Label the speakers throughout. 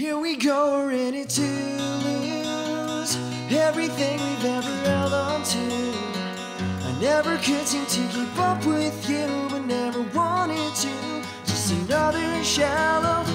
Speaker 1: Here we go, ready to lose everything we've ever held on to. I never could seem to keep up with you, but never wanted to. Just another shallow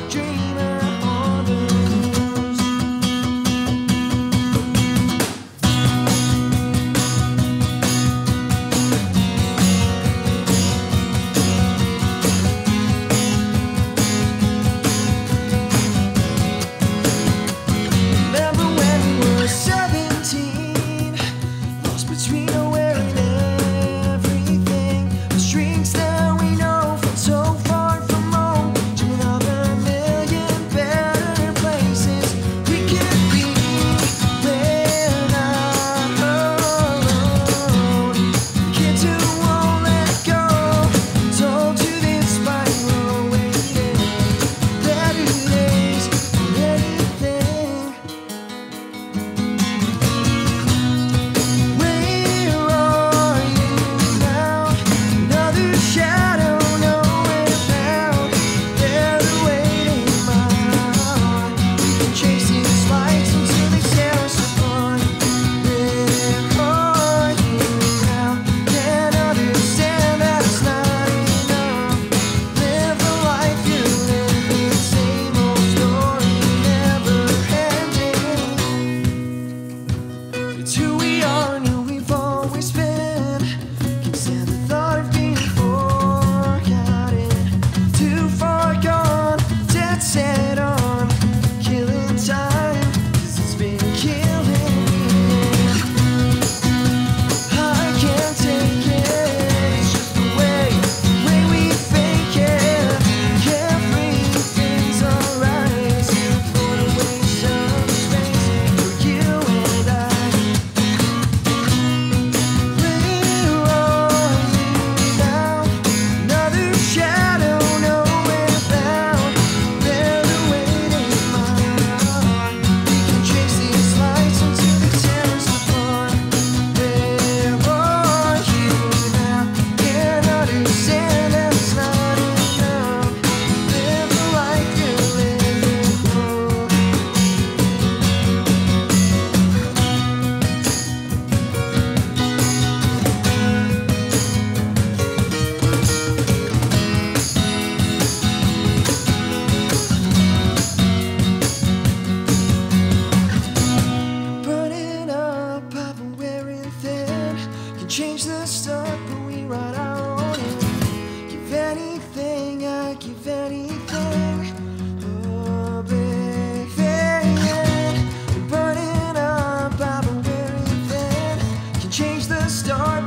Speaker 1: can change the start, but we write our own. end. give anything, I give anything. We're burning up, Can change the start,